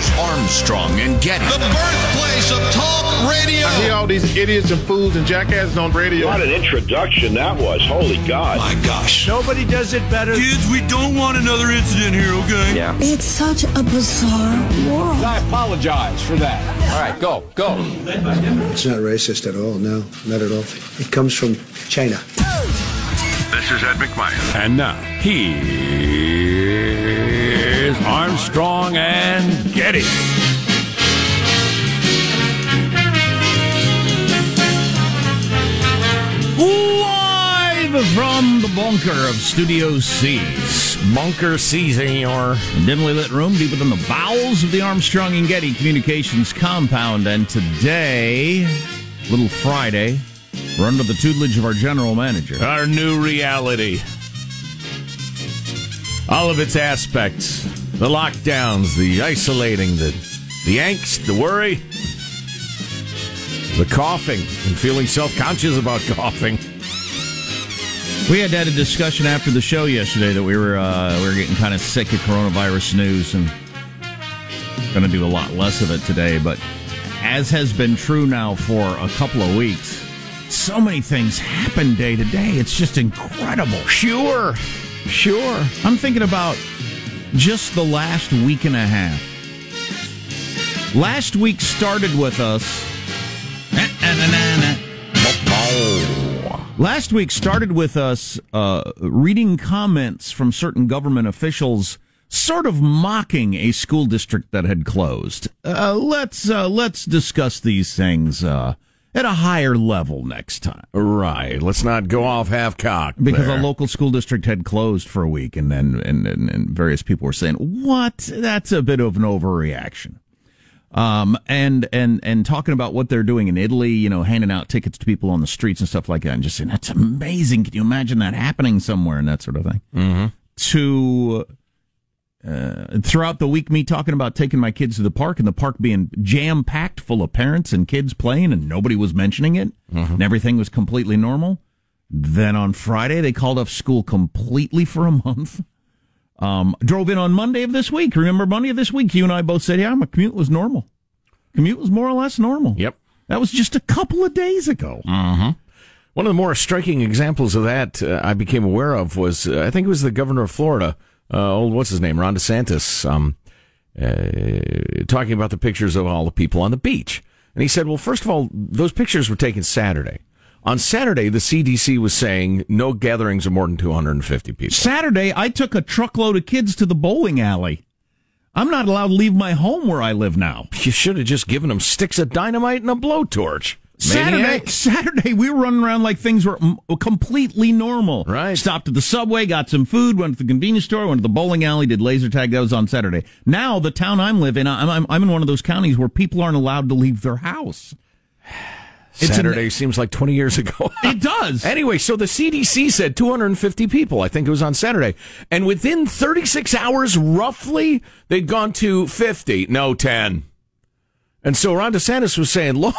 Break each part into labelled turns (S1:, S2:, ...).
S1: is
S2: Armstrong and Getty.
S3: The birthplace of talk radio.
S4: I hear all these idiots and fools and jackasses on radio.
S1: What an introduction that was. Holy God.
S2: My gosh.
S5: Nobody does it better.
S3: Kids, we don't want another incident here, okay?
S1: Yeah.
S6: It's such a bizarre world.
S7: I apologize for that. All right, go, go.
S8: It's not racist at all, no, not at all. It comes from China.
S9: This is Ed McMahon.
S10: And now, here's Armstrong and Getty. Live from the bunker of Studio C. Bunker C, senor. Dimly lit room deep within the bowels of the Armstrong and Getty Communications compound. And today, Little Friday, we're under the tutelage of our general manager. Our new reality. All of its aspects. The lockdowns, the isolating, the the angst, the worry, the coughing, and feeling self-conscious about coughing. We had had a discussion after the show yesterday that we were uh, we were getting kind of sick of coronavirus news and going to do a lot less of it today. But as has been true now for a couple of weeks, so many things happen day to day. It's just incredible. Sure, sure. I'm thinking about just the last week and a half. Last week started with us. Last week started with us uh, reading comments from certain government officials, sort of mocking a school district that had closed. Uh, let's uh, let's discuss these things uh, at a higher level next time.
S11: Right. Let's not go off half cocked.
S10: Because
S11: there.
S10: a local school district had closed for a week, and then and, and, and various people were saying, "What? That's a bit of an overreaction." Um, and and and talking about what they're doing in Italy, you know, handing out tickets to people on the streets and stuff like that, and just saying that's amazing. Can you imagine that happening somewhere and that sort of thing?
S11: Mm-hmm.
S10: To uh, throughout the week, me talking about taking my kids to the park and the park being jam packed full of parents and kids playing, and nobody was mentioning it,
S11: Mm-hmm.
S10: and everything was completely normal. Then on Friday, they called off school completely for a month. Um, drove in on Monday of this week. Remember Monday of this week? You and I both said, "Yeah, my commute was normal. Commute was more or less normal."
S11: Yep.
S10: That was just a couple of days ago.
S11: Mm-hmm. One of the more striking examples of that uh, I became aware of was uh, I think it was the governor of Florida, uh, old what's his name, Ron DeSantis, um, uh, talking about the pictures of all the people on the beach, and he said, "Well, first of all, those pictures were taken Saturday. On Saturday, the CDC was saying no gatherings of more than 250 people.
S10: Saturday, I took a truckload of kids to the bowling alley. I'm not allowed to leave my home where I live now.
S11: You should have just given them sticks of dynamite and a blowtorch."
S10: Saturday,
S11: Maniac.
S10: Saturday, we were running around like things were m- completely normal.
S11: Right.
S10: Stopped at the subway, got some food, went to the convenience store, went to the bowling alley, did laser tag. That was on Saturday. Now, the town I'm living, I'm, I'm, I'm in one of those counties where people aren't allowed to leave their house. It's an-
S11: Saturday seems like 20 years ago.
S10: It does.
S11: Anyway, so the CDC said 250 people. I think it was on Saturday. And within 36 hours, roughly, they'd gone to 50. No, 10. And so Ron DeSantis was saying, look,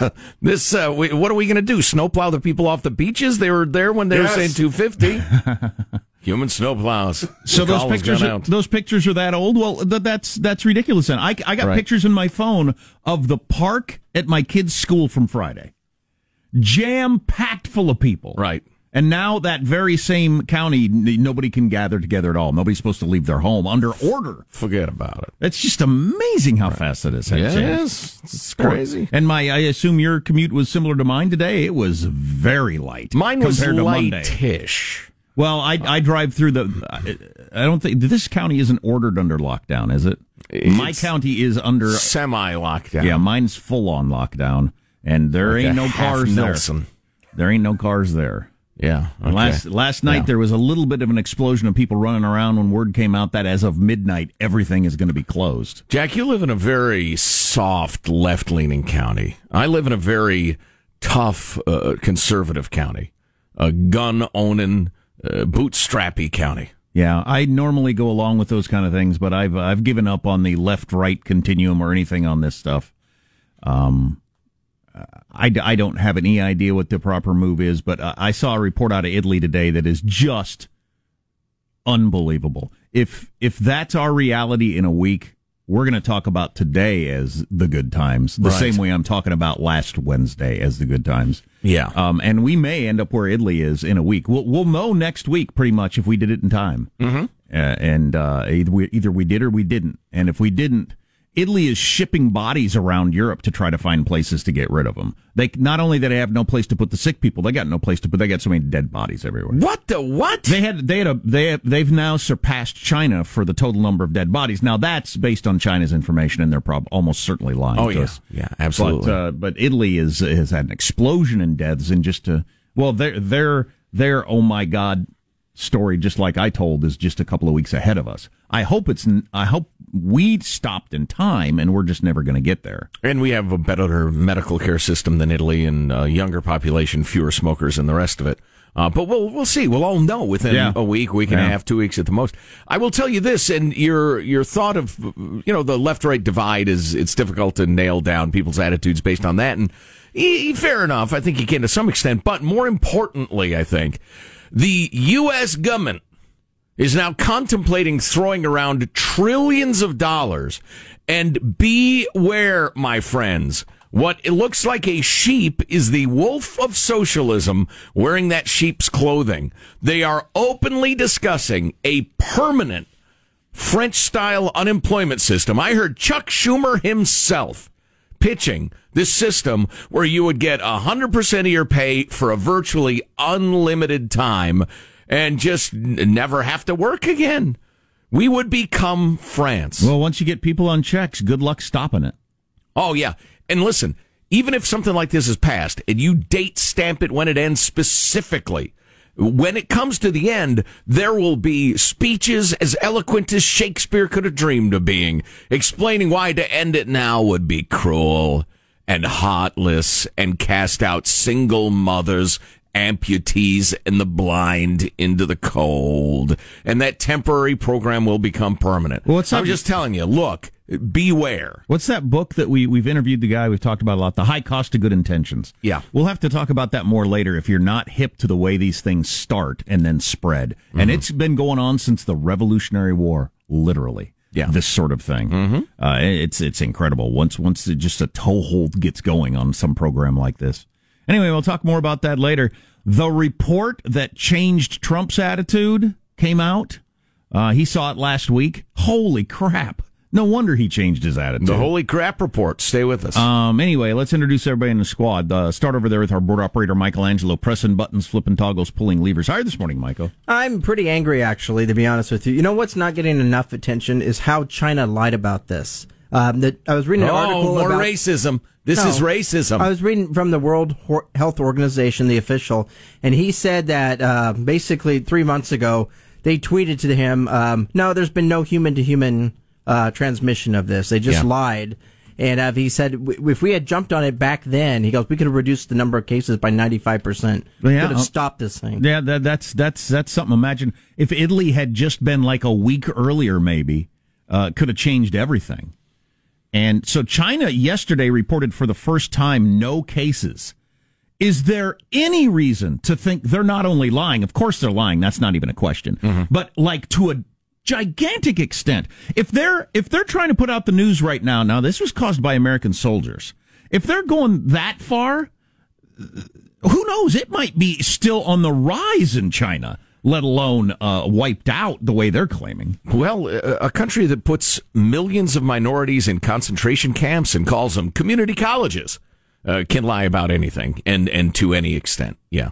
S11: this, uh, we, what are we going to do? Snowplow the people off the beaches? They were there when they
S4: Yes.
S11: were saying 250. Human snowplows.
S10: So
S11: The
S10: those pictures, are, those pictures are that old. Well, th- that's that's ridiculous. And I, I got
S11: Right.
S10: pictures in my phone of the park at my kid's school from Friday, jam packed full of people.
S11: Right.
S10: And now that very same county, nobody can gather together at all. Nobody's supposed to leave their home under order.
S11: Forget about it.
S10: It's just amazing how fast it is.
S11: Yes, it's crazy.
S10: And my, I assume your commute was similar to mine today. It was very light.
S11: Mine was
S10: compared to Monday.
S11: lightish.
S10: Well, I I drive through the. I don't think this county isn't ordered under lockdown, is it? My county is under.
S11: Semi lockdown.
S10: Yeah, mine's full on lockdown, and there
S11: Like
S10: ain't no cars there.
S11: Nelson.
S10: There ain't no cars there.
S11: Yeah. okay.
S10: Last last night
S11: Yeah.
S10: there was a little bit of an explosion of people running around when word came out that as of midnight everything is going to be closed.
S11: Jack, you live in a very soft left leaning county. I live in a very tough uh, conservative county, a gun owning, uh, bootstrappy county.
S10: Yeah, I normally go along with those kind of things, but I've I've given up on the left right continuum or anything on this stuff. Um, I, I don't have any idea what the proper move is, but uh, I saw a report out of Italy today that is just unbelievable. If if that's our reality in a week, we're going to talk about today as the good times, the
S11: Right.
S10: same way I'm talking about last Wednesday as the good times.
S11: Yeah.
S10: Um, and we may end up where Italy is in a week. We'll, we'll know next week pretty much if we did it in time. Mm-hmm. Uh, and uh, either, we, either we did or we didn't. And if we didn't, Italy is shipping bodies around Europe to try to find places to get rid of them. They not only that they have no place to put the sick people, they got no place to put. They got so many dead bodies everywhere.
S11: What the what?
S10: They had they had a they they've now surpassed China for the total number of dead bodies. Now that's based on China's information, and they're prob- almost certainly lying.
S11: Oh,
S10: to
S11: yeah.
S10: us.
S11: Yeah, absolutely.
S10: But, uh, but Italy is has had an explosion in deaths, and just uh well, their their their oh my god story, just like I told, is just a couple of weeks ahead of us. I hope it's I hope we stopped in time, and we're just never going to get there.
S11: And we have a better medical care system than Italy and a younger population, fewer smokers and the rest of it. Uh, but we'll we'll see. We'll all know within
S10: Yeah.
S11: a week, week and a half, two weeks at the most. I will tell you this, and your your thought of you know the left right divide is it's difficult to nail down people's attitudes based on that, and e- fair enough. I think you can to some extent, but more importantly, I think the U.S. government is now contemplating throwing around trillions of dollars. And beware, my friends. What it looks like a sheep is the wolf of socialism wearing that sheep's clothing. They are openly discussing a permanent French style unemployment system. I heard Chuck Schumer himself pitching this system where you would get 100% of your pay for a virtually unlimited time and just n- never have to work again. We would become France.
S10: Well, once you get people on checks, good luck stopping it.
S11: Oh, yeah. And listen, even if something like this is passed and you date stamp it when it ends specifically, when it comes to the end, there will be speeches as eloquent as Shakespeare could have dreamed of being, explaining why to end it now would be cruel and heartless and cast out single mothers amputees and the blind into the cold, and that temporary program will become permanent.
S10: Well,
S11: I'm just telling you. Look, beware.
S10: What's that book that we we've interviewed the guy we've talked about a lot? The High Cost of Good Intentions.
S11: Yeah.
S10: we'll have to talk about that more later. If you're not hip to the way these things start and then spread, and it's been going on since the Revolutionary War, literally.
S11: Yeah.
S10: this sort of thing. Mm-hmm. Uh, it's it's incredible. Once once it just a toehold gets going on some program like this. Anyway, we'll talk more about that later. The report that changed Trump's attitude came out. Uh, he saw it last week. Holy crap! No wonder he changed his attitude.
S11: The Holy Crap Report. Stay with us.
S10: Um, anyway, let's introduce everybody in the squad. Uh, start over there with our board operator, Michelangelo, pressing buttons, flipping toggles, pulling levers. How are you this morning, Michael?
S2: I'm pretty angry, actually, to be honest with you. You know what's not getting enough attention is how China lied about this. Um, that I was reading an
S11: oh,
S2: article
S11: more
S2: about
S11: racism. This
S2: No.
S11: is racism.
S2: I was reading from the World Health Organization, the official, and he said that uh, basically three months ago they tweeted to him, um, "No, there's been no human to human transmission of this. They just
S11: Yeah.
S2: lied." And uh, he said, "W- if we had jumped on it back then, he goes, we could have reduced the number of cases by 95 percent. We
S10: Yeah,
S2: could have
S10: uh,
S2: stopped this thing."
S10: Yeah, that, that's that's that's something. Imagine if Italy had just been like a week earlier, maybe uh, could have changed everything. And so China yesterday reported for the first time no cases. Is there any reason to think they're not only lying? Of course they're lying. That's not even a question. Mm-hmm. But like to a gigantic extent. If they're if they're trying to put out the news right now, now this was caused by American soldiers. If they're going that far, who knows? It might be still on the rise in China, let alone uh, wiped out the way they're claiming.
S11: Well, a a country that puts millions of minorities in concentration camps and calls them community colleges uh, can lie about anything and, and to any extent. Yeah.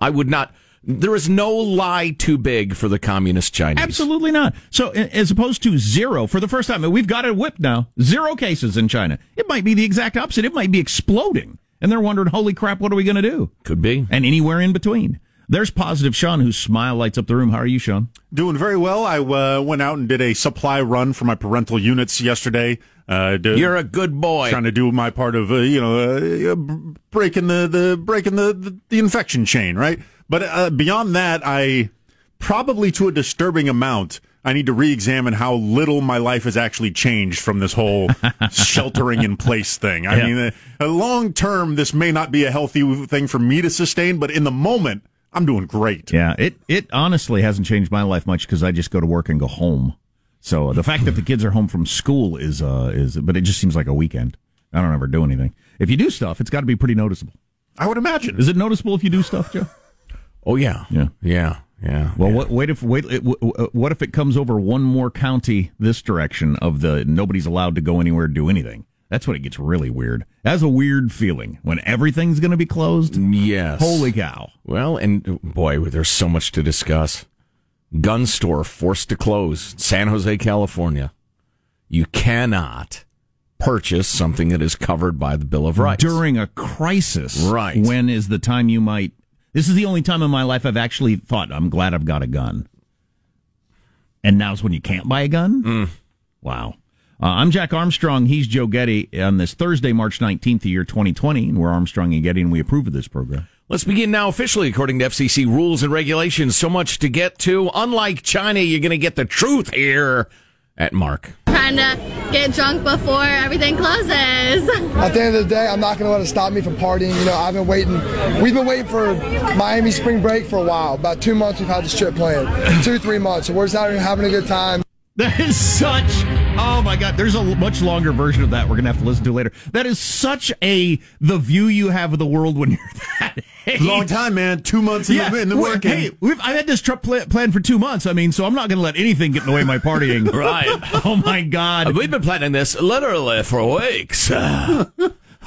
S11: I would not. There is no lie too big for the communist Chinese.
S10: Absolutely not. So, as opposed to zero for the first time, we've got it whipped now. Zero cases in China. It might be the exact opposite. It might be exploding, and they're wondering, "Holy crap, what are we going to do?"
S11: Could be.
S10: And anywhere in between. There's positive Sean, whose smile lights up the room. How are you, Sean?
S5: Doing very well. I uh, went out and did a supply run for my parental units yesterday. Uh, to-
S11: You're a good boy.
S5: Trying to do my part of uh, you know uh, uh, breaking the, the breaking the, the the infection chain, right? But uh, beyond that, I probably to a disturbing amount. I need to re-examine how little my life has actually changed from this whole sheltering in place thing. I
S10: Yeah.
S5: mean, uh, long term, this may not be a healthy thing for me to sustain, but in the moment, I'm doing great.
S10: Yeah, it it honestly hasn't changed my life much because I just go to work and go home. So the fact that the kids are home from school is uh is, but it just seems like a weekend. I don't ever do anything. If you do stuff, it's got to be pretty noticeable.
S5: I would imagine.
S10: Is it noticeable if you do stuff, Joe?
S11: Oh yeah,
S10: Yeah.
S11: yeah, yeah.
S10: Well, what wait if wait it, w- w- what if it comes over one more county this direction of the nobody's allowed to go anywhere to do anything? That's when it gets really weird. That's a weird feeling when everything's going to be closed.
S11: Yes.
S10: Holy cow!
S11: Well, and boy, there's so much to discuss. Gun store forced to close, San Jose, California. You cannot purchase something that is covered by the Bill of Rights.
S10: During a crisis,
S11: Right.
S10: When is the time you might? This is the only time in my life I've actually thought I'm glad I've got a gun. And now's when you can't buy a gun. Mm. Wow. Uh, I'm Jack Armstrong. He's Joe Getty on this Thursday, March 19th, the year 2020. And we're Armstrong and Getty, and we approve of this program.
S11: Let's begin now officially according to FCC rules and regulations. So much to get to. Unlike China, you're going to get the truth here at Mark.
S12: Trying to get drunk before everything closes.
S13: At the end of the day, I'm not going to let it stop me from partying. You know, I've been waiting. We've been waiting for Miami spring break for a while. About two months we've had this trip planned. Two, three months. So we're just out here having a good time.
S10: That is such. Oh my God! There's a much longer version of that we're gonna have to listen to later. That is such a the view you have of the world when you're that age.
S5: Long time, man. Two months in the, in the working.
S10: Hey, we've, I've had this trip pla- planned for two months. I mean, so I'm not going to let anything get in the way of my partying.
S11: Right.
S10: Oh my God.
S11: We've been planning this literally for weeks.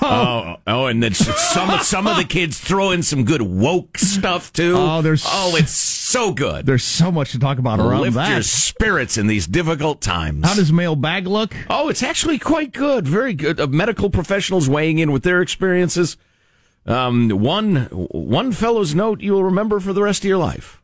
S11: Oh, oh, and then some some of the kids throw in some good woke stuff too.
S10: Oh, there's
S11: oh, it's so good.
S10: There's so much to talk about around
S11: Lift
S10: that.
S11: your spirits in these difficult times.
S10: How does mailbag look?
S11: Oh, it's actually quite good. Very good. Uh, medical professionals weighing in with their experiences. Um, one one fellow's note you will remember for the rest of your life.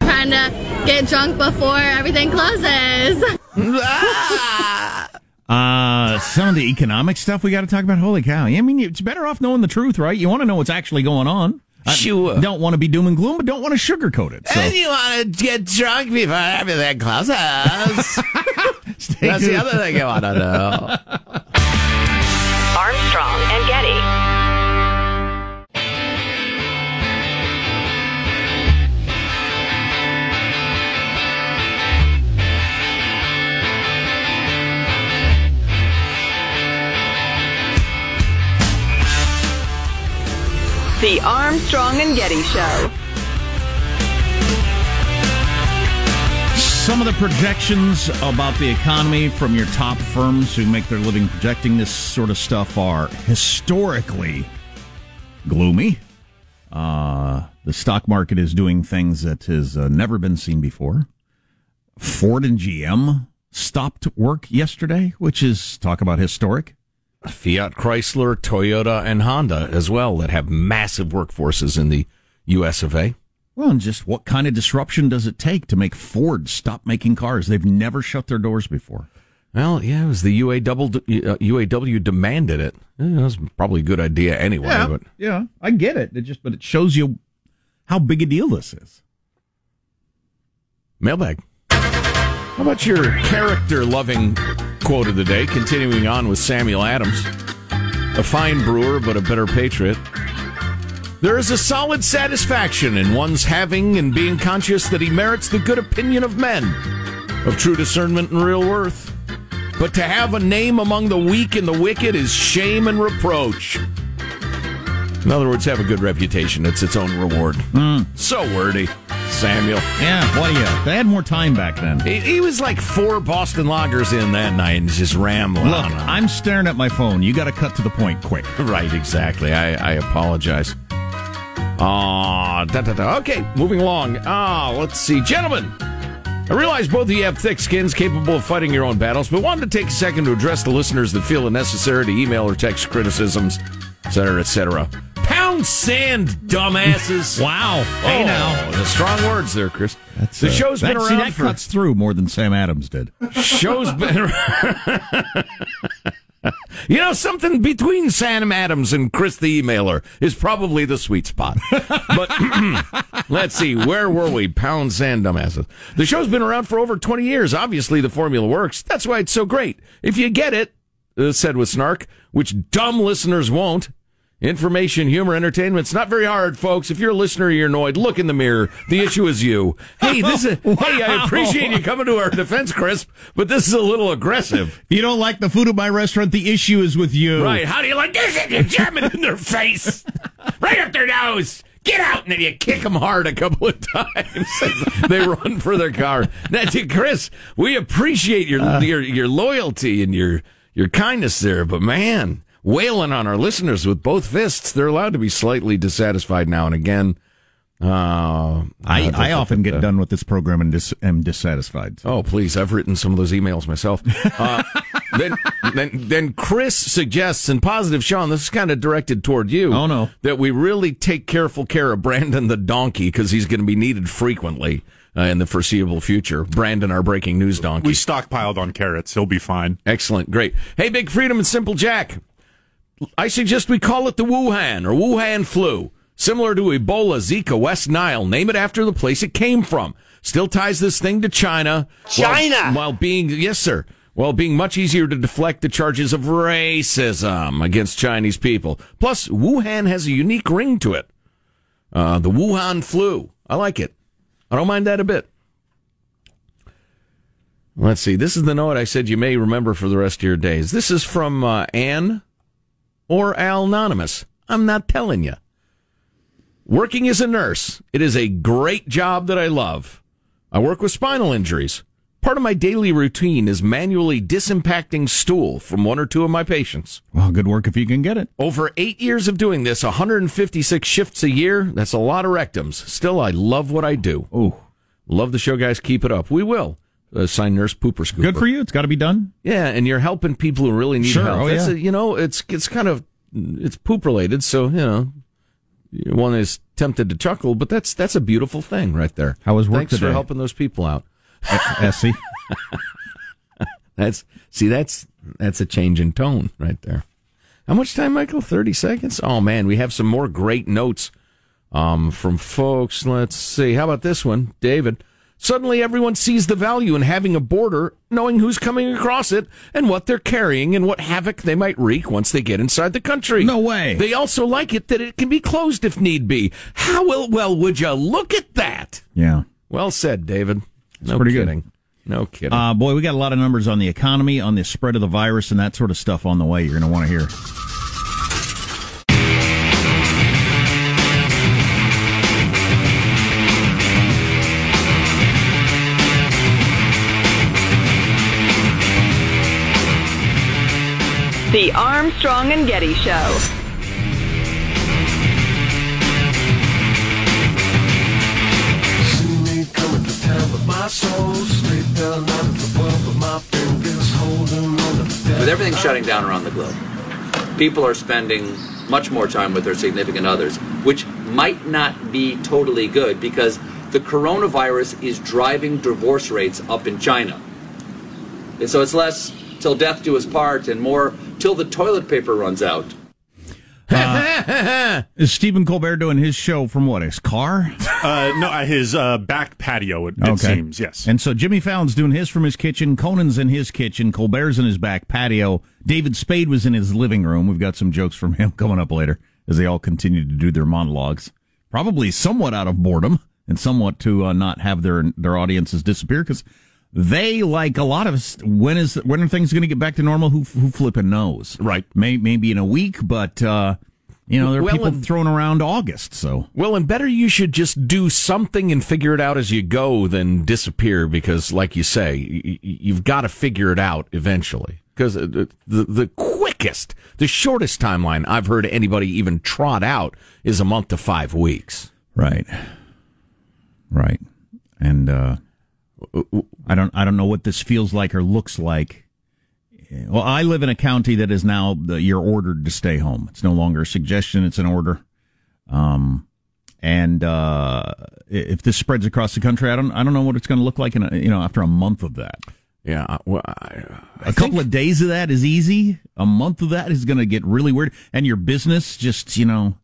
S12: Trying to get drunk before everything closes.
S10: Uh, some of the economic stuff we got to talk about. Holy cow! I mean, it's better off knowing the truth, right? You want to know what's actually going on.
S11: Sure.
S10: Don't want to be doom and gloom, but don't want to sugarcoat it. So
S11: And you want to get drunk before everything closes. That's the other thing you want to know.
S14: Armstrong and Getty. The Armstrong and Getty Show.
S10: Some of the projections about the economy from your top firms who make their living projecting this sort of stuff are historically gloomy. Uh, the stock market is doing things that has uh, never been seen before. Ford and GM stopped work yesterday, which is talk about historic.
S11: Fiat, Chrysler, Toyota, and Honda as well that have massive workforces in the U.S. of A.
S10: Well, and just what kind of disruption does it take to make Ford stop making cars? They've never shut their doors before.
S11: Well, yeah, it was the UAW, uh, UAW demanded it. Eh, That was probably a good idea anyway.
S10: Yeah,
S11: But
S10: yeah, I get it. It just, but it shows you how big a deal this is.
S11: Mailbag. How about your character loving quote of the day? Continuing on with Samuel Adams, a fine brewer, but a better patriot. There is a solid satisfaction in one's having and being conscious that he merits the good opinion of men, of true discernment and real worth. But to have a name among the weak and the wicked is shame and reproach. In other words, have a good reputation. It's its own reward. Hmm. So wordy, Samuel.
S10: Yeah, what do you? They had more time back then.
S11: He, he was like four Boston Lagers in that night and just rambling
S10: Look. I'm staring at my phone. You got to cut to the point quick.
S11: Right, exactly. I, I apologize. Ah, da, da, da. Okay, moving along. Ah, let's see. Gentlemen, I realize both of you have thick skins capable of fighting your own battles, but wanted to take a second to address the listeners that feel it necessary to email or text criticisms, etc., etc. Pound sand, dumbasses.
S10: wow. Hey,
S11: Oh,
S10: now.
S11: The strong words there, Chris.
S10: That's,
S11: the
S10: uh,
S11: show's been
S10: that, see,
S11: around
S10: that
S11: for
S10: cuts through more than Sam Adams did.
S11: Show's been. you know, something between Sam Adams and Chris the emailer is probably the sweet spot. But let's see, where were we? Pound sand dumbasses. The show's been around for over 20 years. Obviously, the formula works. That's why it's so great. If you get it, uh, said with snark, which dumb listeners won't. Information, humor, entertainment. It's not very hard, folks. If you're a listener, you're annoyed. Look in the mirror. The issue is you. Hey, this is. Hey, I appreciate you coming to our defense, Chris, but this is a little aggressive.
S10: If you don't like the food at my restaurant. the issue is with you.
S11: Right? How do you like this? You jam it in their face, right up their nose. Get out, and then you kick them hard a couple of times. they run for their car. Now, to Chris, we appreciate your uh. your your loyalty and your your kindness there, but man, wailing on our listeners with both fists. They're allowed to be slightly dissatisfied now and again. Uh,
S10: I,
S11: uh,
S10: I often get done with this program and dis- am dissatisfied.
S11: Oh, please! I've written some of those emails myself. Uh, then, then, then Chris suggests, and positive, Sean, this is kind of directed toward you.
S10: Oh, no.
S11: that we really take careful care of Brandon the donkey because he's going to be needed frequently uh, in the foreseeable future. Brandon, our breaking news donkey.
S5: We stockpiled on carrots. He'll be fine.
S11: Excellent, great. Hey, Big Freedom and Simple Jack. I suggest we call it the Wuhan or Wuhan flu, similar to Ebola, Zika, West Nile. Name it after the place it came from. Still ties this thing to China.
S15: China!
S11: While, while being, yes, sir, while being much easier to deflect the charges of racism against Chinese people. Plus, Wuhan has a unique ring to it. Uh, the Wuhan flu. I like it. I don't mind that a bit. Let's see. This is the note I said you may remember for the rest of your days. This is from uh, Anne or Al Anonymous. I'm not telling you. Working as a nurse, it is a great job that I love. I work with spinal injuries. Part of my daily routine is manually disimpacting stool from one or two of my patients.
S10: Well, good work if you can get it.
S11: Over eight years of doing this, 156 shifts a year, that's a lot of rectums. Still, I love what I do.
S10: Oh,
S11: Love the show, guys. Keep it up. We will. Uh, sign Nurse Pooper Scooper.
S10: good for you. It's got to be done.
S11: Yeah, and you're helping people who really need
S10: Sure,
S11: help.
S10: oh,
S11: That's
S10: yeah.
S11: a, you know, it's it's kind of it's poop related, so you know, one is tempted to chuckle, but that's that's a beautiful thing right there.
S10: How was work
S11: Thanks for
S10: today?
S11: helping those people out.
S10: Essie.
S11: That's see, that's that's a change in tone right there. How much time, Michael? Thirty seconds. Oh man, we have some more great notes Um, from folks, let's see. How about this one, David? Suddenly, everyone sees the value in having a border, knowing who's coming across it and what they're carrying and what havoc they might wreak once they get inside the country.
S10: No way.
S11: They also like it that it can be closed if need be. How well, well would you look at that?
S10: Yeah.
S11: Well said, David. No
S10: pretty good.
S11: kidding. No kidding.
S10: Uh, boy, we got a lot of numbers on the economy, on the spread of the virus, and that sort of stuff on the way. You're going to want to hear.
S14: The Armstrong and Getty Show.
S15: With everything shutting down around the globe, people are spending much more time with their significant others, which might not be totally good because the coronavirus is driving divorce rates up in China. And so it's less till death do us part and more till the toilet paper runs out.
S10: Is Stephen Colbert doing his show from what, his car?
S5: Uh, no, uh, his uh, back patio. It, it seems yes.
S10: And so Jimmy Fallon's doing his from his kitchen. Conan's in his kitchen. Colbert's in his back patio. David Spade was in his living room. We've got some jokes from him coming up later as they all continue to do their monologues. Probably somewhat out of boredom and somewhat to uh, not have their their audiences disappear because they like a lot of us. When is when are things going to get back to normal? Who who flipping knows?
S5: Right.
S10: May, maybe in a week, but uh, you know there are
S11: Well,
S10: people
S11: and-
S10: throwing around August. So
S11: Well, and better you should just do something and figure it out as you go than disappear because, like you say, y- y- you've got to figure it out eventually. Because the, the the quickest, the shortest timeline I've heard anybody even trot out is a month to five weeks.
S10: Right. Right. And uh, I don't I don't know what this feels like or looks like. Well, I live in a county that is now the, you're ordered to stay home. It's no longer a suggestion; it's an order. Um, and uh, if this spreads across the country, I don't I don't know what it's going to look like in a, you know after a month of that.
S11: Yeah, well, I,
S10: a couple of days of that is easy. A month of that is going to get really weird, and your business just you know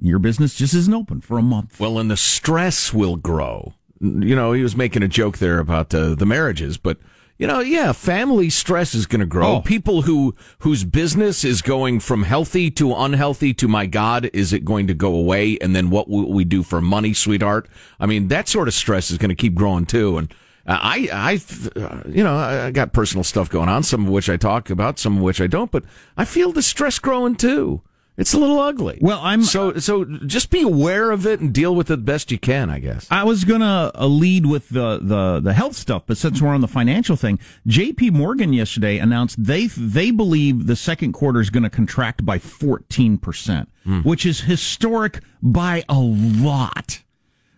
S10: your business just isn't open for a month.
S11: Well, and the stress will grow. You know, he was making a joke there about uh, the marriages, but you know, yeah, family stress is going to grow.
S10: Oh.
S11: People who whose business is going from healthy to unhealthy to my God, is it going to go away? And then what will we do for money, sweetheart? I mean, that sort of stress is going to keep growing too. And uh, I, I, you know, I got personal stuff going on, some of which I talk about, some of which I don't, but I feel the stress growing too. It's a little ugly.
S10: Well, I'm
S11: so so. Just be aware of it and deal with it best you can. I guess.
S10: I was gonna uh, lead with the, the the health stuff, but since we're on the financial thing, J.P. Morgan yesterday announced they they believe the second quarter is going to contract by fourteen percent, which is historic by a lot.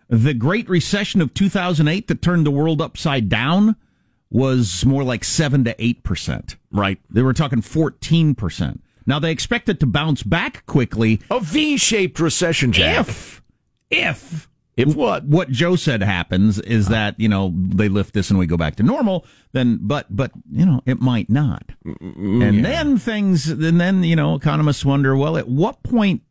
S10: The Great Recession of two thousand eight that turned the world upside down was more like seven to eight percent.
S11: Right.
S10: They were talking fourteen percent. Now they expect it to bounce back quickly.
S11: A V-shaped recession, Jack.
S10: If if
S11: if what
S10: what Joe said happens is uh-huh. that you know they lift this and we go back to normal. Then, but but you know it might not, and
S11: yeah.
S10: then things. And then you know economists wonder. Well, at what point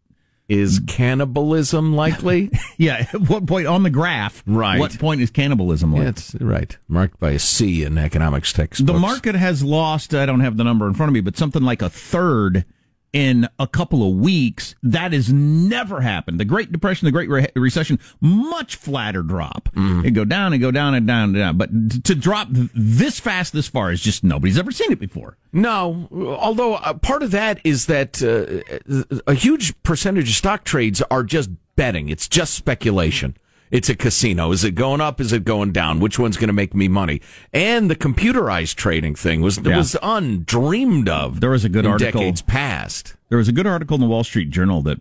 S11: is mm. cannibalism likely?
S10: yeah, at what point on the graph?
S11: Right.
S10: What point is cannibalism likely?
S11: Yeah, it's right. Marked by a C in economics textbooks.
S10: The market has lost, I don't have the number in front of me, but something like a third in a couple of weeks. That has never happened. The Great Depression, the Great Re- Recession, much flatter drop. It go down and go down and down and down. But to drop this fast, this far, is just nobody's ever seen it before.
S11: No, although uh, part of that is that uh, a huge percentage of stock trades are just betting. It's just speculation. It's a casino. Is it going up? Is it going down? Which one's going to make me money? And the computerized trading thing was
S10: Yeah.
S11: was undreamed of.
S10: There was a good
S11: in
S10: article
S11: decades past.
S10: There was a good article in the Wall Street Journal that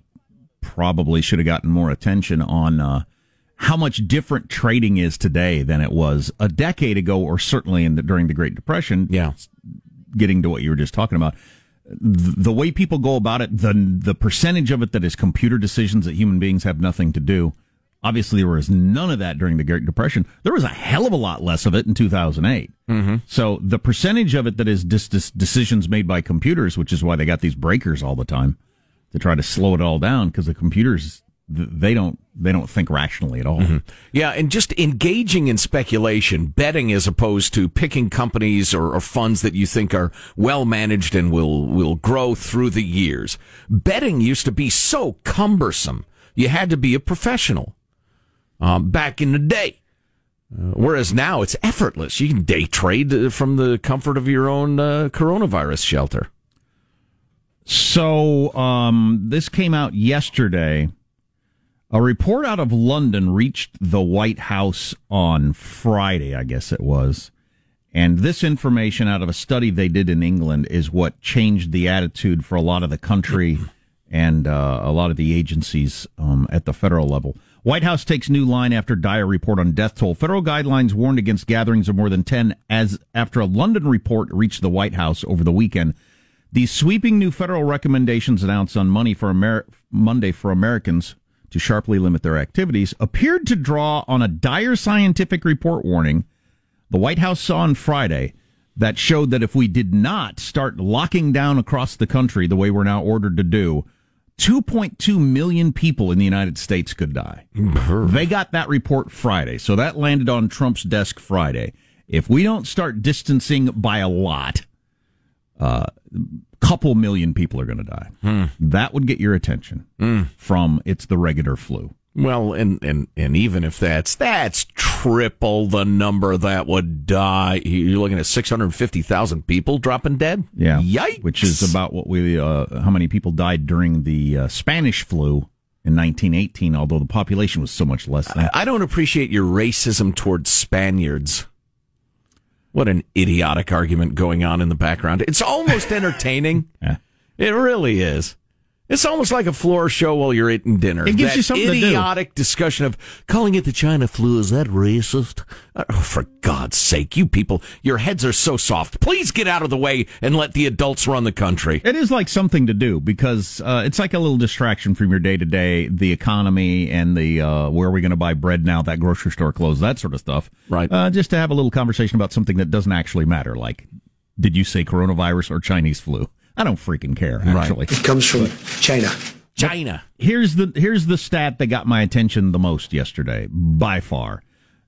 S10: probably should have gotten more attention on uh, how much different trading is today than it was a decade ago, or certainly in the, during the Great Depression.
S11: Yeah,
S10: getting to what you were just talking about. The, the way people go about it, the the percentage of it that is computer decisions that human beings have nothing to do. Obviously, there was none of that during the Great Depression. There was a hell of a lot less of it in 2008.
S11: Mm-hmm.
S10: So the percentage of it that is just dis- decisions made by computers, which is why they got these breakers all the time to try to slow it all down because the computers they don't they don't think rationally at all.
S11: Mm-hmm. Yeah, and just engaging in speculation, betting as opposed to picking companies or, or, funds that you think are well managed and will will grow through the years. Betting used to be so cumbersome. You had to be a professional um, back in the day. Uh, whereas now it's effortless. You can day trade uh, from the comfort of your own uh, coronavirus shelter.
S10: So um, this came out yesterday. A report out of London reached the White House on Friday, I guess it was. And this information out of a study they did in England is what changed the attitude for a lot of the country and uh, a lot of the agencies um, at the federal level. White House takes new line after dire report on death toll. Federal guidelines warned against gatherings of more than 10 as after a London report reached the White House over the weekend. These sweeping new federal recommendations announced on money for Amer- Monday for Americans to sharply limit their activities appeared to draw on a dire scientific report warning the White House saw on Friday that showed that if we did not start locking down across the country the way we're now ordered to do, 2.2 million people in the United States could die. they got that report Friday. So that landed on Trump's desk Friday. If we don't start distancing by a lot, a uh, couple million people are going to die.
S11: Hmm.
S10: That would get your attention
S11: hmm.
S10: from it's the regular flu.
S11: Well, and, and, and even if that's that's triple the number that would die, you're looking at six hundred fifty thousand people dropping dead.
S10: Yeah,
S11: yikes!
S10: Which is about what we uh, how many people died during the uh, Spanish flu in 1918. Although the population was so much less. Than.
S11: I, I don't appreciate your racism towards Spaniards. What an idiotic argument going on in the background. It's almost entertaining.
S10: yeah.
S11: It really is. It's almost like a floor show while you're eating dinner.
S10: It gives
S11: that
S10: you something
S11: idiotic discussion of calling it the China flu. Is that racist? Oh, for God's sake, you people, your heads are so soft. Please get out of the way and let the adults run the country.
S10: It is like something to do because uh, it's like a little distraction from your day to day, the economy and the uh, where are we going to buy bread now? That grocery store closed, that sort of stuff.
S11: Right.
S10: Uh, just to have a little conversation about something that doesn't actually matter, like did you say coronavirus or Chinese flu? I don't freaking care. Actually,
S8: right. it comes from China.
S11: China.
S10: Here's the here's the stat that got my attention the most yesterday, by far.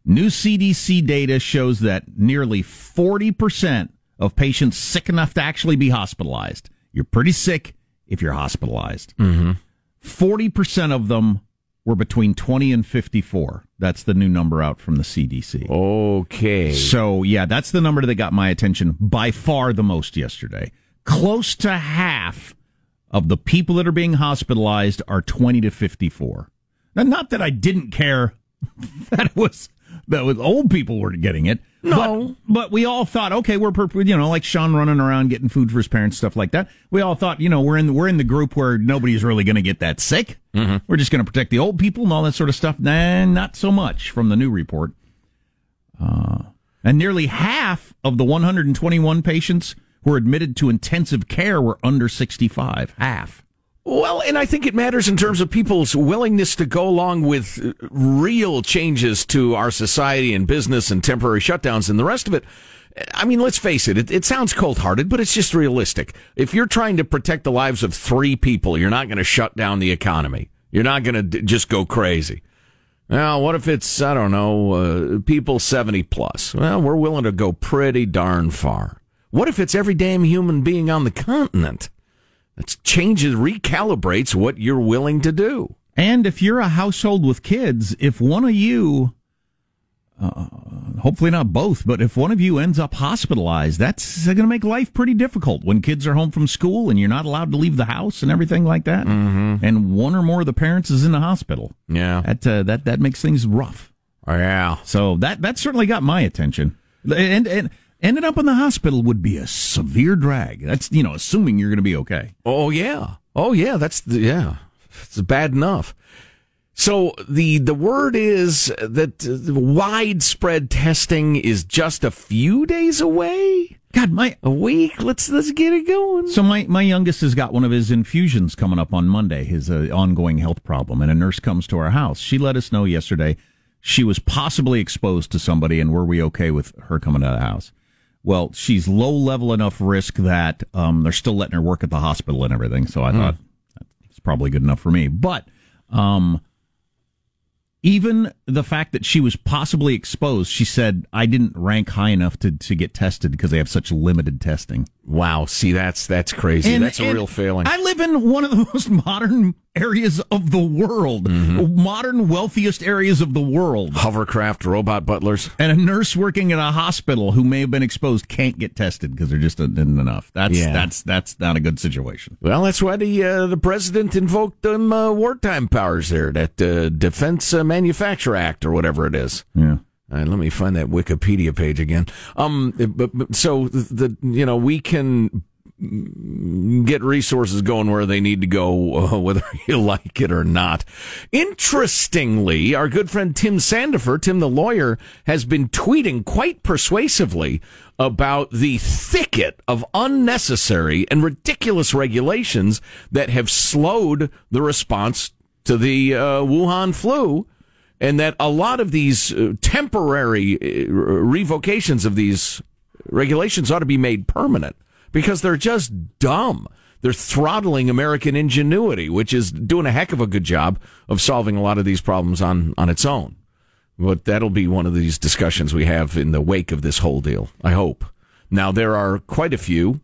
S10: New CDC data shows that nearly forty percent of patients sick enough to actually be hospitalized. You're pretty sick if you're hospitalized. 40
S11: mm-hmm.
S10: percent of them were between 20 and 54. That's the new number out from the CDC.
S11: Okay.
S10: So, yeah, that's the number that got my attention by far the most yesterday close to half of the people that are being hospitalized are 20 to 54. Now, not that I didn't care that it was that was old people were getting it.
S11: No,
S10: but, but we all thought, okay, we're you know like Sean running around getting food for his parents, stuff like that. We all thought, you know, we're in the, we're in the group where nobody's really going to get that sick.
S11: Mm-hmm.
S10: We're just going to protect the old people and all that sort of stuff. Nah, not so much from the new report. Uh, and nearly half of the 121 patients who were admitted to intensive care were under 65, half.
S11: Well, and I think it matters in terms of people's willingness to go along with real changes to our society and business and temporary shutdowns and the rest of it. I mean, let's face it, it, it sounds cold hearted, but it's just realistic. If you're trying to protect the lives of three people, you're not going to shut down the economy. You're not going to d- just go crazy. Now, what if it's, I don't know, uh, people 70 plus? Well, we're willing to go pretty darn far. What if it's every damn human being on the continent? That changes, recalibrates what you're willing to do.
S10: And if you're a household with kids, if one of you, uh, hopefully not both, but if one of you ends up hospitalized, that's going to make life pretty difficult when kids are home from school and you're not allowed to leave the house and everything like that.
S11: Mm-hmm.
S10: And one or more of the parents is in the hospital.
S11: Yeah,
S10: that uh, that that makes things rough.
S11: Oh, yeah.
S10: So that that certainly got my attention. And and ended up in the hospital would be a severe drag. That's you know, assuming you're going to be okay.
S11: Oh yeah, oh yeah. That's the, yeah. It's bad enough. So the the word is that widespread testing is just a few days away.
S10: God, my
S11: a week. Let's let's get it going.
S10: So my my youngest has got one of his infusions coming up on Monday. His uh, ongoing health problem, and a nurse comes to our house. She let us know yesterday she was possibly exposed to somebody, and were we okay with her coming to the house? Well, she's low level enough risk that um, they're still letting her work at the hospital and everything. So I mm. thought it's probably good enough for me. But um, even the fact that she was possibly exposed, she said, I didn't rank high enough to, to get tested because they have such limited testing.
S11: Wow. See, that's that's crazy.
S10: And-
S11: that's a real failing.
S10: I live in one of the most modern areas of the world,
S11: Mm-hmm.
S10: modern, wealthiest areas of the world.
S11: Hovercraft robot butlers.
S10: And a nurse working in a hospital who may have been exposed can't get tested because there just isn't enough. That's
S11: Yeah.
S10: that's that's not a good situation.
S11: Well, that's why the uh, the president invoked them uh, wartime powers there, that uh, Defense uh, Manufacture Act or whatever it is.
S10: Yeah.
S11: Let me find that Wikipedia page again. Um, but, but so the you know we can get resources going where they need to go, uh, whether you like it or not. Interestingly, our good friend Tim Sandefur, Tim the lawyer, has been tweeting quite persuasively about the thicket of unnecessary and ridiculous regulations that have slowed the response to the uh, Wuhan flu and that a lot of these uh, temporary uh, revocations of these regulations ought to be made permanent because they're just dumb. They're throttling American ingenuity, which is doing a heck of a good job of solving a lot of these problems on, on its own. But that'll be one of these discussions we have in the wake of this whole deal, I hope. Now, there are quite a few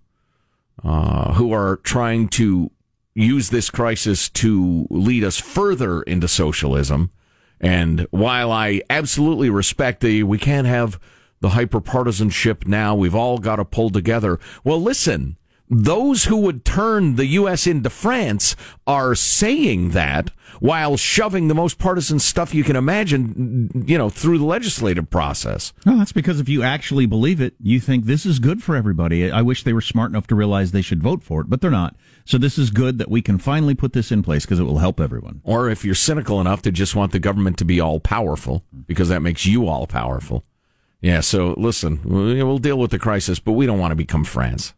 S11: uh, who are trying to use this crisis to lead us further into socialism. And while I absolutely respect the we can't have the hyperpartisanship now, we've all got to pull together. Well, listen, those who would turn the U.S. into France are saying that while shoving the most partisan stuff you can imagine, you know, through the legislative process.
S10: No, that's because if you actually believe it, you think this is good for everybody. I wish they were smart enough to realize they should vote for it, but they're not. So this is good that we can finally put this in place because it will help everyone.
S11: Or if you're cynical enough to just want the government to be all powerful, because that makes you all powerful. Yeah, so listen, we'll deal with the crisis, but we don't want to become France.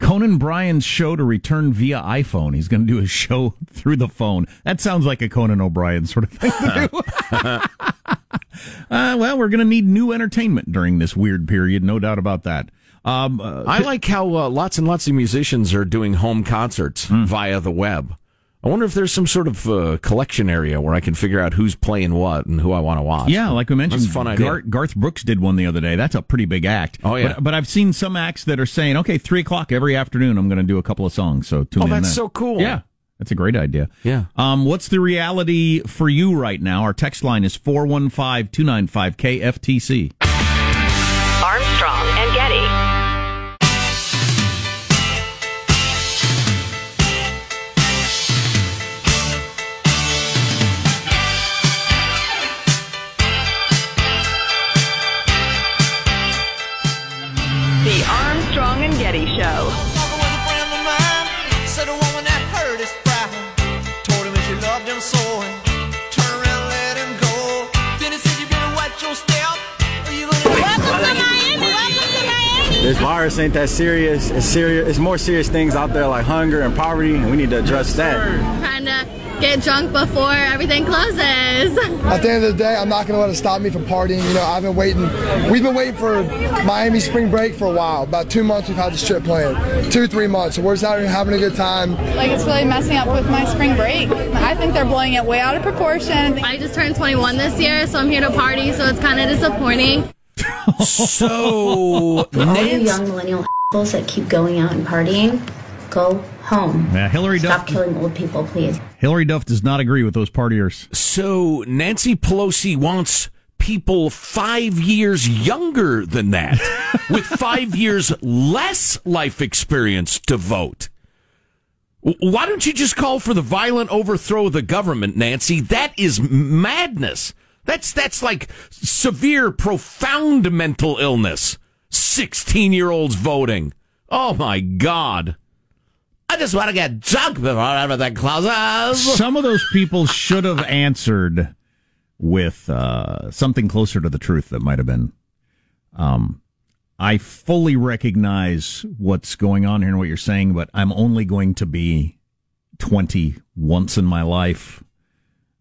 S10: Conan O'Brien's show to return via iPhone. He's going to do a show through the phone. That sounds like a Conan O'Brien sort of thing to do. uh, well, we're going to need new entertainment during this weird period, no doubt about that. Um, uh,
S11: I like how uh, lots and lots of musicians are doing home concerts via the web. I wonder if there's some sort of uh, collection area where I can figure out who's playing what and who I want to watch.
S10: Yeah, like we mentioned,
S11: That's fun idea.
S10: Gar- Garth Brooks did one the other day. That's a pretty big act.
S11: Oh, yeah.
S10: but, but I've seen some acts that are saying, okay, three o'clock every afternoon, I'm going to do a couple of songs. So tune
S11: Oh,
S10: in.
S11: that's
S10: then.
S11: so cool.
S10: Yeah, that's a great idea.
S11: Yeah.
S10: Um, what's the reality for you right now? Our text line is 415-295 KFTC.
S16: This virus ain't that serious. It's serious. It's more serious things out there like hunger and poverty, and we need to address that.
S12: Trying to get drunk before everything closes.
S13: At the end of the day, I'm not going to let it stop me from partying. You know, I've been waiting. We've been waiting for Miami spring break for a while. About two months we've had this trip planned. Two, three months. So we're just out here having a good time.
S17: Like it's really messing up with my spring break. I think they're blowing it way out of proportion.
S12: I just turned 21 this year, so I'm here to party, so it's kind of disappointing.
S11: So,
S18: All you young millennial assholes that keep going out and partying, go home.
S10: Yeah, Hilary
S18: Stop
S10: Duff.
S18: killing old people, please.
S10: Hilary Duff does not agree with those partiers.
S11: So Nancy Pelosi wants people five years younger than that, with five years less life experience to vote. Why don't you just call for the violent overthrow of the government, Nancy? That is madness. That's that's like severe, profound mental illness. Sixteen-year-olds voting. Oh my God! I just want to get drunk before everything closes.
S10: Some of those people should have answered with uh, something closer to the truth that might have been. Um, I fully recognize what's going on here and what you're saying, but I'm only going to be 20 once in my life.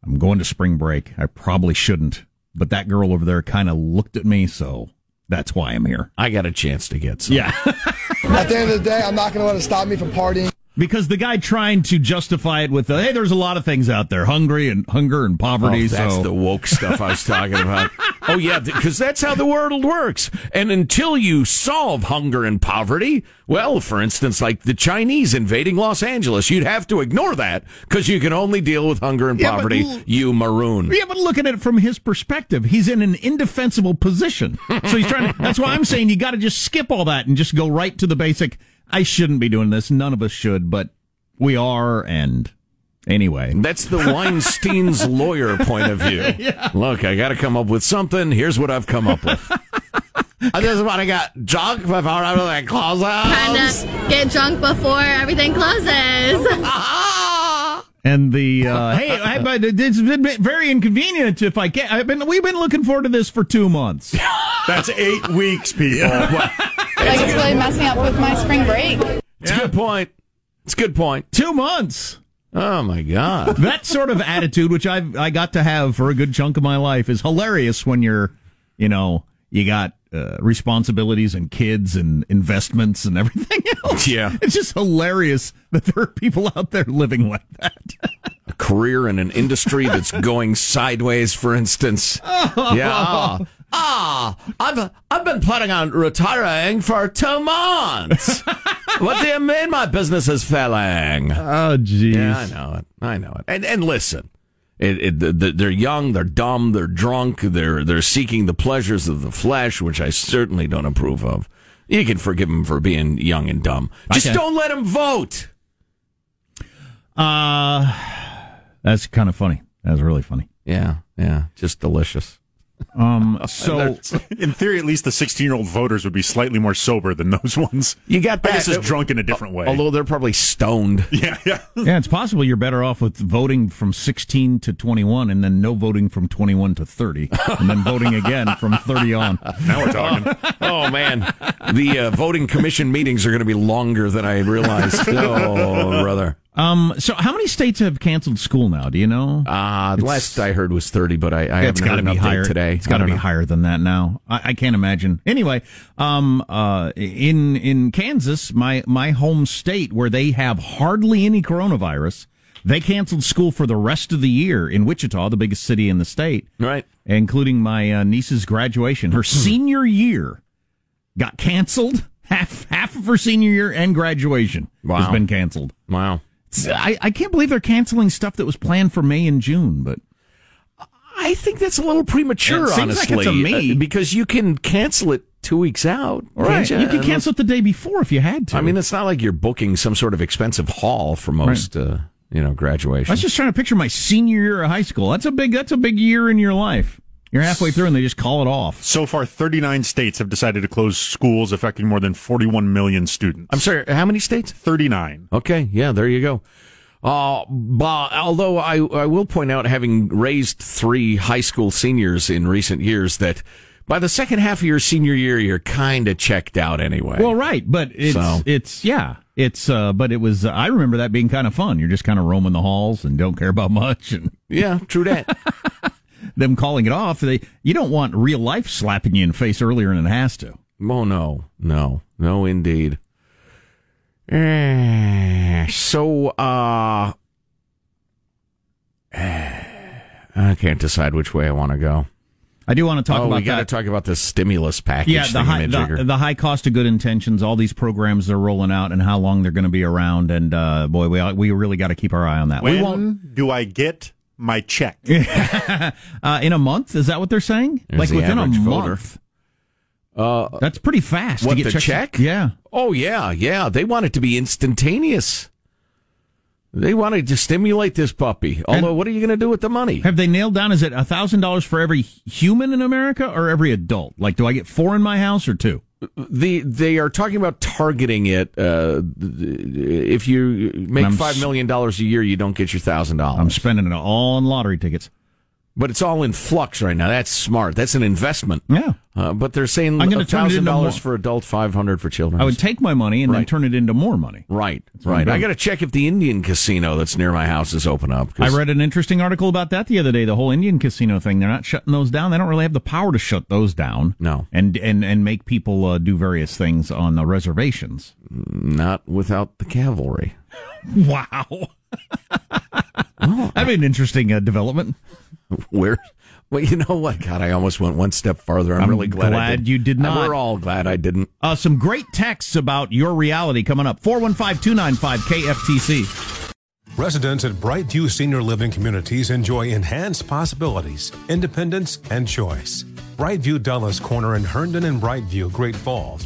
S10: I'm going to spring break. I probably shouldn't, but that girl over there kind of looked at me, so that's why I'm here.
S11: I got a chance to get some.
S10: Yeah.
S13: At the end of the day, I'm not going to let it stop me from partying.
S10: Because the guy trying to justify it with, uh, hey, there's a lot of things out there, hungry and hunger and poverty.
S11: Oh, that's
S10: so
S11: the woke stuff I was talking about. oh yeah, because that's how the world works. And until you solve hunger and poverty, well, for instance, like the Chinese invading Los Angeles, you'd have to ignore that because you can only deal with hunger and
S10: Yeah,
S11: poverty.
S10: l-
S11: you maroon.
S10: Yeah, but looking at it from his perspective, he's in an indefensible position. So he's trying to, that's why I'm saying you got to just skip all that and just go right to the basic. I shouldn't be doing this. None of us should, but we are. And anyway,
S11: That's the Weinstein's lawyer point of view. Yeah. Look, I got to come up with something. Here's what I've come up with. I just want to get drunk before everything closes.
S12: Kinda get drunk before everything closes.
S10: and the, uh, hey, I, but it's been very inconvenient if I can't. I've been, we've been looking forward to this for two months.
S5: That's eight weeks, people.
S17: Like it's really messing up with my spring break.
S11: It's a good point. It's a good point.
S10: Two months.
S11: Oh my god.
S10: that sort of attitude, which I I got to have for a good chunk of my life, is hilarious when you're, you know, you got uh, responsibilities and kids and investments and everything else.
S11: Yeah.
S10: it's just hilarious that there are people out there living like that.
S11: A career in an industry that's going sideways, for instance. Yeah. Ah, I've I've been planning on retiring for two months. what do you mean my business is failing?
S10: Oh, jeez.
S11: Yeah, I know it. I know it. And and listen, it, it, the, the, they're young, they're dumb, they're drunk, they're they're seeking the pleasures of the flesh, which I certainly don't approve of. You can forgive them for being young and dumb. Just
S10: Okay.
S11: don't let them vote.
S10: Uh, that's kind of funny. That's really funny.
S11: Yeah, yeah, just delicious.
S10: Um, so
S5: in theory, at least the 16 year old voters would be slightly more sober than those ones.
S11: You got
S5: I guess
S11: that.
S5: just drunk in a different way.
S11: Although they're probably stoned.
S5: yeah, yeah.
S10: yeah, it's possible you're better off with voting from 16 to 21 and then no voting from 21 to 30 and then voting again from 30 on.
S5: Now we're talking.
S11: Oh man, the uh, voting commission meetings are going to be longer than I realized. Oh brother.
S10: Um, so how many states have canceled school now? Do you know?
S11: Uh, the last I heard was 30, but I, I
S10: it's
S11: haven't
S10: got
S11: heard
S10: to
S11: an
S10: be
S11: update
S10: higher
S11: today.
S10: It's got to be
S11: know.
S10: higher than that now. I, I can't imagine. Anyway, um, uh, in in Kansas, my my home state, where they have hardly any coronavirus, they canceled school for the rest of the year in Wichita, the biggest city in the state,
S11: Right.
S10: including my uh, niece's graduation. Her senior year got canceled. Half half of her senior year and graduation has been canceled.
S11: Wow.
S10: I, I can't believe they're canceling stuff that was planned for May and June, but
S11: I think that's a little premature,
S10: It like
S11: honestly.
S10: it's a me.
S11: uh, because you can cancel it two weeks out.
S10: Right.
S11: can't
S10: You could cancel it the day before if you had to.
S11: I mean, it's not like you're booking some sort of expensive hall for most, uh, you know, graduation.
S10: I was just trying to picture my senior year of high school. That's a big that's a big year in your life. You're halfway through and they just call it off.
S5: So far, 39 states have decided to close schools, affecting more than 41 million students.
S11: I'm sorry, how many states?
S5: 39.
S11: Okay, yeah, there you go. Uh, but although I, I will point out, having raised three high school seniors in recent years, that by the second half of your senior year, you're kind of checked out anyway.
S10: Well, right, but it's
S11: So-
S10: it's yeah, it's uh but it was I remember that being kind of fun. You're just kind of roaming the halls and don't care about much and
S11: yeah, true that.
S10: them calling it off. They you don't want real life slapping you in the face earlier than it has to.
S11: oh no, no, no, indeed. Eh, so, uh, I can't decide which way I want to go.
S10: I do want to talk
S11: oh,
S10: about
S11: we got to talk about the stimulus package.
S10: yeah, the high, the, the high cost of good intentions, all these programs they're rolling out, and how long they're going to be around. And uh, boy, we we really got to keep our eye on that.
S5: When
S10: we won't
S5: do I get my check?
S10: uh, in a month. Is that what they're saying?
S11: There's
S10: like
S11: the
S10: within a
S11: average voter.
S10: month.
S11: Uh,
S10: That's pretty fast.
S11: what
S10: to get
S11: the
S10: checks-
S11: check?
S10: Yeah.
S11: Oh yeah, yeah. They want it to be instantaneous. They wanted to stimulate this puppy. Although, what are you going to do with the money?
S10: Have they nailed down? Is it a thousand dollars for every human in America or every adult? Like, do I get four in my house or two?
S11: The they are talking about targeting it. Uh, if you make five million dollars a year, you don't get your thousand dollars.
S10: I'm spending it all on lottery tickets.
S11: But it's all in flux right now. That's smart. That's an investment.
S10: Yeah.
S11: Uh, but they're saying
S10: I'm turn it
S11: thousand dollars for adult, five hundred for children.
S10: I would take my money and then turn it into more money.
S11: right,
S10: what I'm
S11: right. I got to check if the Indian casino that's near my house is open up.
S10: I read an interesting article about that the other day. The whole Indian casino thing. They're not shutting those down. They don't really have the power to shut those down.
S11: No.
S10: And and and make people uh, do various things on the reservations.
S11: not without the cavalry.
S10: Wow. That'd be an interesting uh, development.
S11: Where? Well, you know what? God, I almost went one step farther. I'm,
S10: I'm
S11: really glad, I
S10: glad
S11: did.
S10: you did not.
S11: We're all glad I didn't.
S10: Uh, some great texts about your reality coming up. 415 295 KFTC.
S19: Residents at Brightview Senior Living Communities enjoy enhanced possibilities, independence, and choice. Brightview Dulles Corner in Herndon and Brightview, Great Falls,